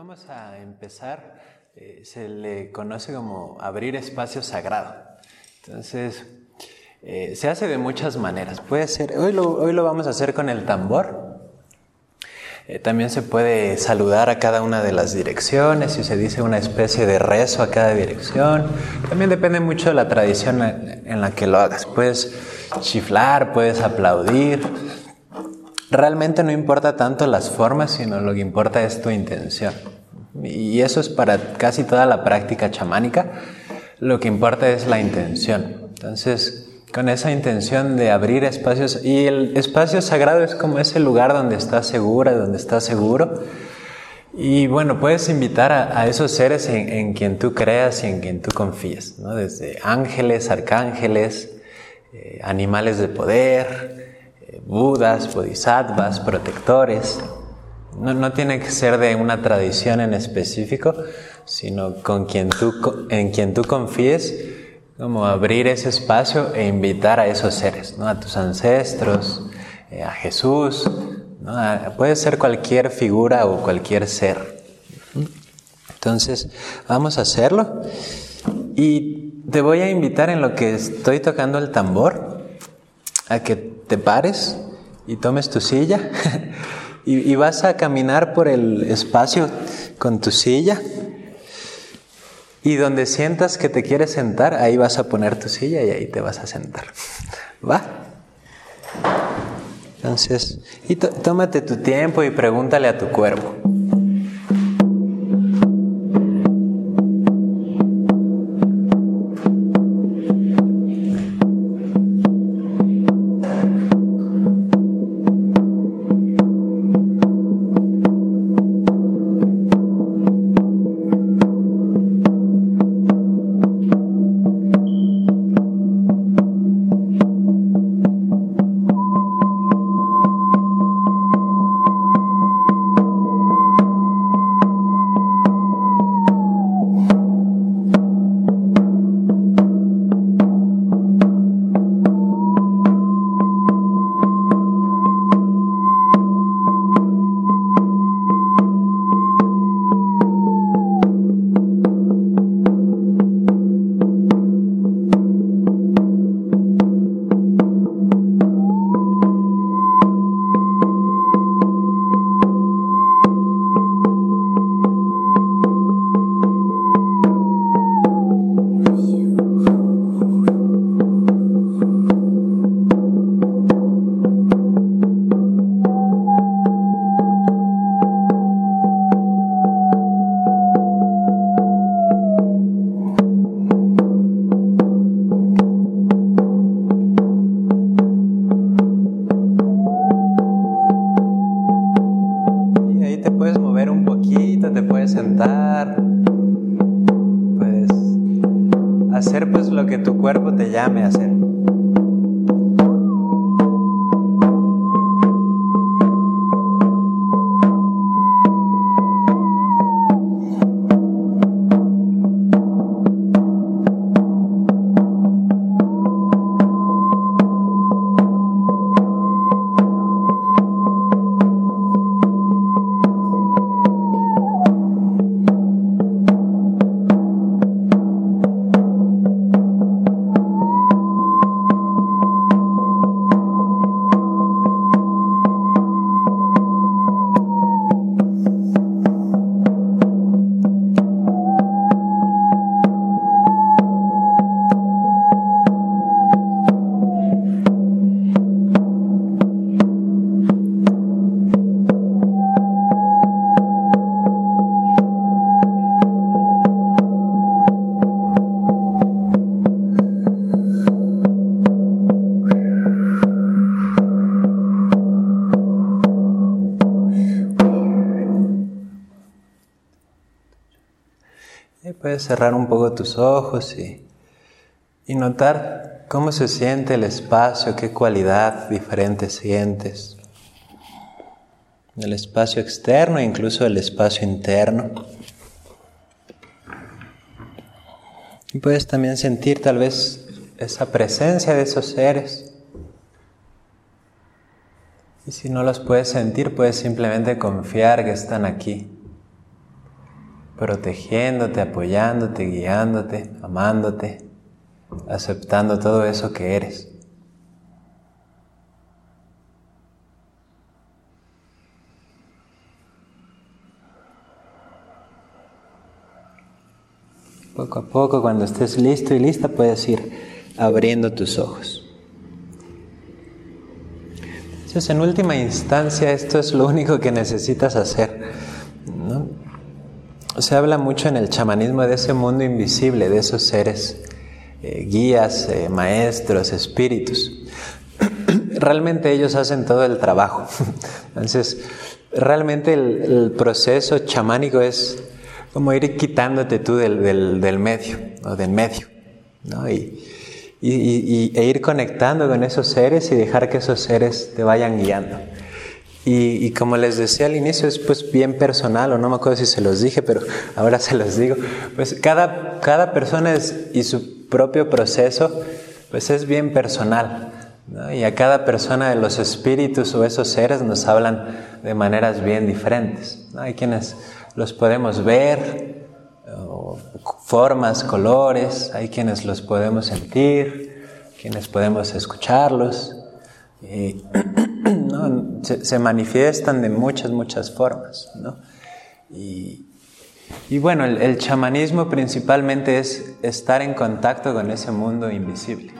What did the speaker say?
vamos a empezar, eh, se le conoce como abrir espacio sagrado. Entonces, eh, se hace de muchas maneras. Puede ser, hoy lo, hoy lo vamos a hacer con el tambor. Eh, también se puede saludar a cada una de las direcciones y se dice una especie de rezo a cada dirección. También depende mucho de la tradición en la que lo hagas. Puedes chiflar, puedes aplaudir, realmente no importa tanto las formas, sino lo que importa es tu intención. Y eso es para casi toda la práctica chamánica. Lo que importa es la intención. Entonces, con esa intención de abrir espacios, y el espacio sagrado es como ese lugar donde estás segura, donde estás seguro. Y bueno, puedes invitar a, esos seres en, quien tú creas y en quien tú confíes, ¿no? desde ángeles, arcángeles, eh, animales de poder, budas, bodhisattvas, protectores. No, tiene que ser de una tradición en específico, sino con quien tú, en quien tú confíes, como abrir ese espacio e invitar a esos seres, ¿no? a tus ancestros, eh, a Jesús, puede ser cualquier figura o cualquier ser. Entonces, vamos a hacerlo y te voy a invitar en lo que estoy tocando el tambor a que te pares y tomes tu silla y, vas a caminar por el espacio con tu silla y donde sientas que te quieres sentar, ahí vas a poner tu silla y ahí te vas a sentar. ¿Va? Entonces, y tómate tu tiempo y pregúntale a tu cuerpo. Hacer pues lo que tu cuerpo te llame a hacer. Puedes cerrar un poco tus ojos y, notar cómo se siente el espacio, qué cualidad diferente sientes. El espacio externo e incluso el espacio interno. Y puedes también sentir tal vez esa presencia de esos seres. Y si no los puedes sentir, puedes simplemente confiar que están aquí. Protegiéndote, apoyándote, guiándote, amándote, aceptando todo eso que eres. Poco a poco, cuando estés listo y lista, puedes ir abriendo tus ojos. Entonces, en última instancia, esto es lo único que necesitas hacer. Se habla mucho en el chamanismo de ese mundo invisible, de esos seres, eh, guías, eh, maestros, espíritus. realmente ellos hacen todo el trabajo. Entonces, realmente el, proceso chamánico es como ir quitándote tú del, medio, o del medio, ¿no? Y, y, e ir conectando con esos seres y dejar que esos seres te vayan guiando. Y, como les decía al inicio, es pues bien personal, o no me acuerdo si se los dije, pero ahora se los digo. Pues cada, cada persona es, y su propio proceso, pues es bien personal. Y a cada persona de los espíritus o esos seres nos hablan de maneras bien diferentes. Hay quienes los podemos ver, formas, colores, hay quienes los podemos sentir, quienes podemos escucharlos. Y, se, manifiestan de muchas, muchas formas. Y, bueno, el, el chamanismo principalmente es estar en contacto con ese mundo invisible.